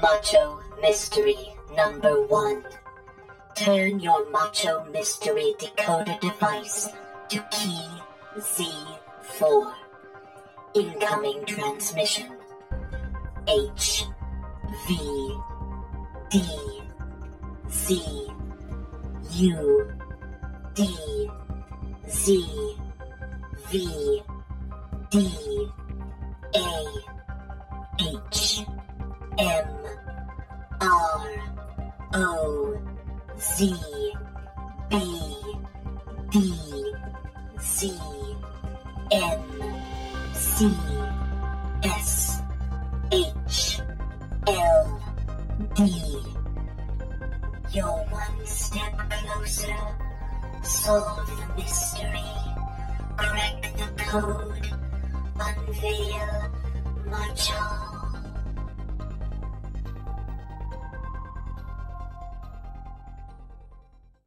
Macho Mystery Number 1. Turn your Macho Mystery decoder device to key Z4. Incoming transmission. H V D Z U D Z V D A O Z B D Z N C S H L D. You're one step closer. Solve the mystery. Crack the code. Unveil Macho.